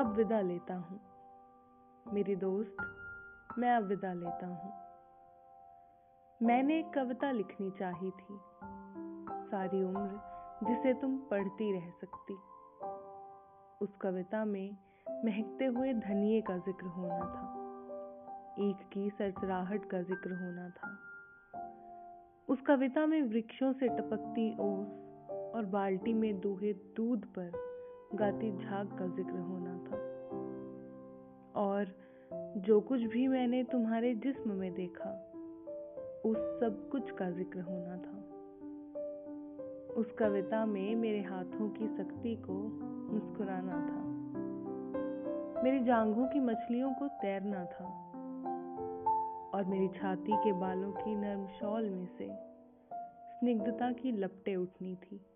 अब विदा लेता हूँ। मेरी दोस्त, मैं अब विदा लेता हूँ। मैंने एक कविता लिखनी चाही थी। सारी उम्र जिसे तुम पढ़ती रह सकती। उस कविता में महकते हुए धनिए का ज़िक्र होना था। ईख की सरसराहट का ज़िक्र होना था। उस कविता में वृक्षों से टपकती ओस और बाल्टी में दूहे दूध पर गाती झाग का ज़िक्र होना था। और जो कुछ भी मैंने तुम्हारे जिस्म में देखा, उस सब कुछ का ज़िक्र होना था। उस कविता में मेरे हाथों की शक्ति को मुस्कुराना था। मेरी जांघों की मछलियों को तैरना था। और मेरी छाती के बालों की नर्म शॉल में से स्निग्धता की लपटें उठनी थी।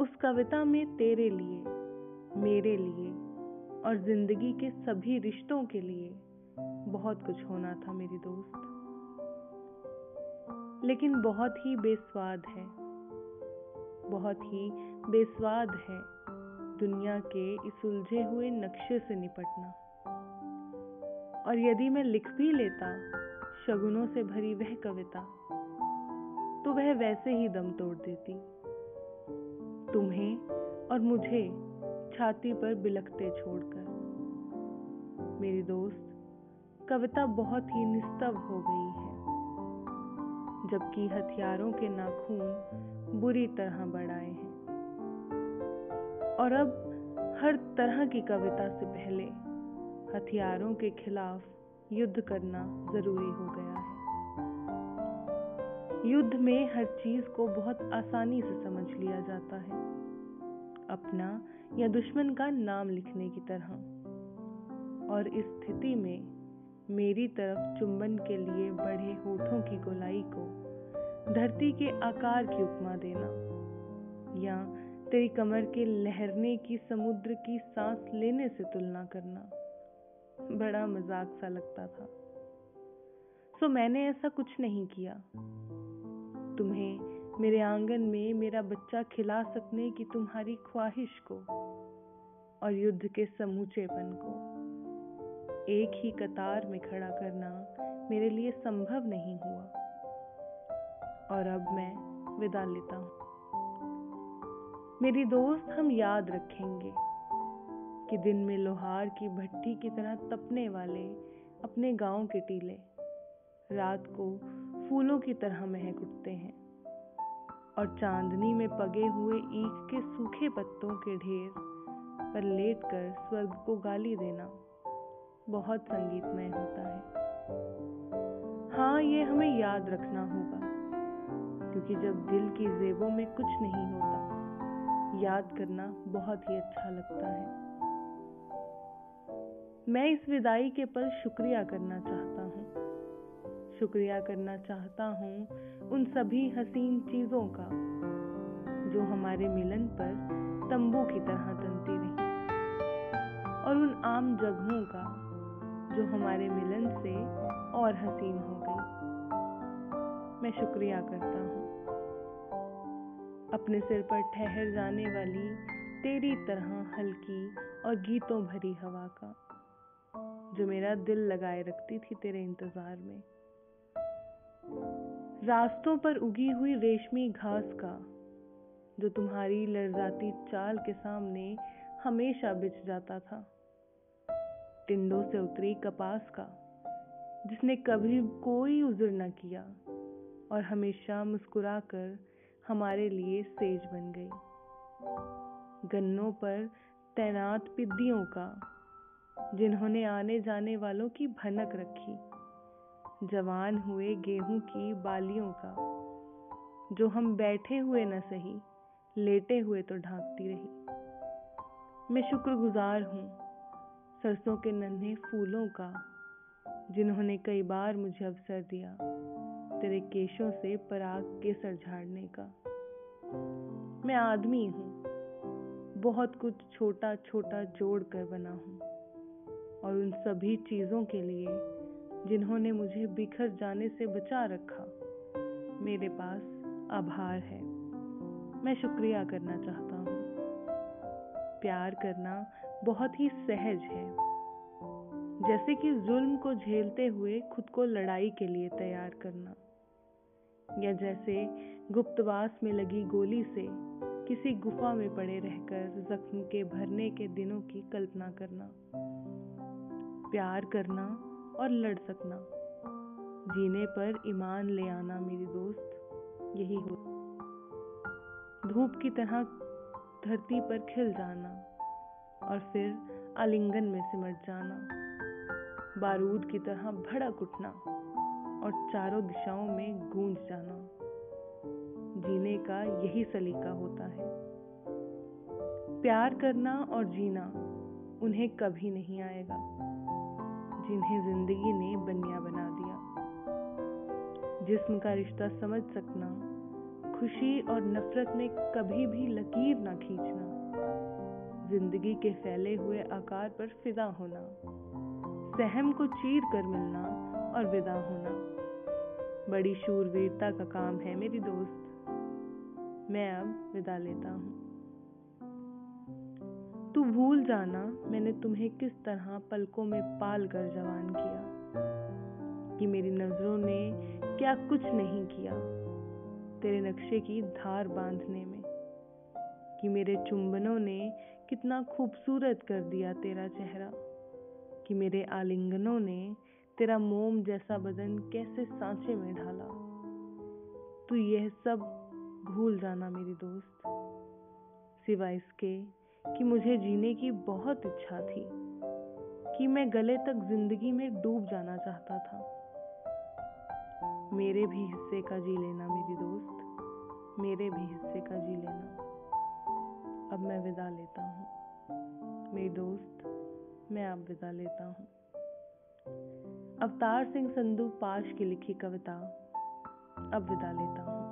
उस कविता में तेरे लिए, मेरे लिए और ज़िंदगी के सभी रिश्तों के लिए बहुत कुछ होना था मेरी दोस्त। लेकिन बहुत ही बेस्वाद है, बहुत ही बेस्वाद है दुनिया के इस उलझे हुए नक्शे से निपटना। और यदि मैं लिख भी लेता शगुनों से भरी वह कविता तो वह वैसे ही दम तोड़ देती। तुम्हें और मुझे छाती पर बिलखते छोड़कर। मेरी दोस्त, कविता बहुत ही निस्तव हो गई है, जबकि हथियारों के नाखून बुरी तरह बढ़ाए हैं। और अब हर तरह की कविता से पहले हथियारों के खिलाफ युद्ध करना ज़रूरी हो गया है। युद्ध में हर चीज़ को बहुत आसानी से समझ लिया जाता है। अपना या दुश्मन का नाम लिखने की तरह। और इस स्थिति में मेरी तरफ़ चुंबन के लिए बढ़े होठों की गोलाई को धरती के आकार की उपमा देना या तेरी कमर के लहरने की समुद्र की सांस लेने से तुलना करना बड़ा मज़ाक सा लगता था। सो मैंने ऐसा कुछ नहीं किया। तुम्हें, मेरे आँगन में मेरा बच्चा खिला सकने की तुम्हारी ख्वाहिश को और युद्ध के समूचेपन को। एक ही कतार में खड़ा करना मेरे लिए संभव नहीं हुआ। और अब मैं विदा लेता हूँ। मेरी दोस्त हम याद रखेंगे कि दिन में लोहार की भट्टी की तरह तपने वाले अपने गाँव के टीले, रात को फूलों की तरह महक उठते हैं और चांदनी में पगे हुए ईख के सूखे पत्तों के ढेर पर लेटकर स्वर्ग को गाली देना बहुत संगीतमय होता है। हाँ ये हमें याद रखना होगा, क्योंकि जब दिल की जेबों में कुछ नहीं होता, याद करना बहुत ही अच्छा लगता है। मैं इस विदाई के पल शुक्रिया करना चाहता हूँ शुक्रिया करना चाहता हूँ उन सभी हसीन चीज़ों का, जो हमारे मिलन पर तंबू की तरह तनती रही। और उन आम जगहों का, जो हमारे मिलन से और हसीन हो गई। मैं शुक्रिया करता हूँ। अपने सिर पर ठहर जाने वाली तेरी तरह हल्की और गीतों भरी हवा का, जो मेरा दिल लगाए रखती थी तेरे इंतज़ार में। रास्तों पर उगी हुई रेशमी घास का, जो तुम्हारी लड़जाती चाल के सामने हमेशा बिछ जाता था। टिंडों से उतरी कपास का, जिसने कभी कोई उजर न किया और हमेशा मुस्कुराकर हमारे लिए सेज बन गई। गन्नों पर तैनात पिद्दियों का, जिन्होंने आने जाने वालों की भनक रखी। जवान हुए गेहूँ की बालियों का। जो हम बैठे हुए न सही, लेटे हुए तो ढांकती रही। मैं शुक्रगुजार हूँ सरसों के नन्हे फूलों का, जिन्होंने कई बार मुझे अवसर दिया तेरे केशों से पराग के सर झाड़ने का। मैं आदमी हूँ, बहुत कुछ छोटा छोटा जोड़ कर बना हूँ, और उन सभी चीज़ों के लिए जिन्होंने मुझे बिखर जाने से बचा रखा। मेरे पास आभार है। मैं शुक्रिया करना चाहता हूँ। प्यार करना बहुत ही सहज है। जैसे कि जुल्म को झेलते हुए खुद को लड़ाई के लिए तैयार करना। या जैसे गुप्तवास में लगी गोली से किसी गुफा में पड़े रहकर जख्म के भरने के दिनों की कल्पना करना। प्यार करना और लड़ सकना। जीने पर ईमान ले आना मेरी दोस्त, यही हो। धूप की तरह धरती पर खिल जाना और फिर आलिंगन में सिमट जाना। बारूद की तरह भड़क उठना और चारों दिशाओं में गूंज जाना। जीने का यही सलीका होता है। प्यार करना और जीना उन्हें कभी नहीं आएगा। जिन्हें ज़िंदगी ने बनिया बना दिया। जिस्म का रिश्ता समझ सकना, खुशी और नफरत में कभी भी लकीर ना खींचना, ज़िंदगी के फैले हुए आकार पर फिदा होना, सहम को चीर कर मिलना और विदा होना। बड़ी शूरवीरता का काम है मेरी दोस्त। मैं अब विदा लेता हूँ। तू भूल जाना मैंने तुम्हें किस तरह पलकों में पाल कर जवान किया, कि मेरी नज़रों ने क्या कुछ नहीं किया तेरे नक्शे की धार बांधने में, कि मेरे चुंबनों ने कितना खूबसूरत कर दिया तेरा चेहरा, कि मेरे आलिंगनों ने तेरा मोम जैसा बदन कैसे सांचे में ढाला। तू यह सब भूल जाना मेरी दोस्त, सिवाय इसके कि मुझे जीने की बहुत इच्छा थी, कि मैं गले तक ज़िंदगी में डूब जाना चाहता था। मेरे भी हिस्से का जी लेना, मेरी दोस्त। मेरे भी हिस्से का जी लेना। अब मैं विदा लेता हूँ। मेरी दोस्त, मैं अब विदा लेता हूँ। अवतार सिंह संधू पाश की लिखी कविता, अब विदा लेता हूँ।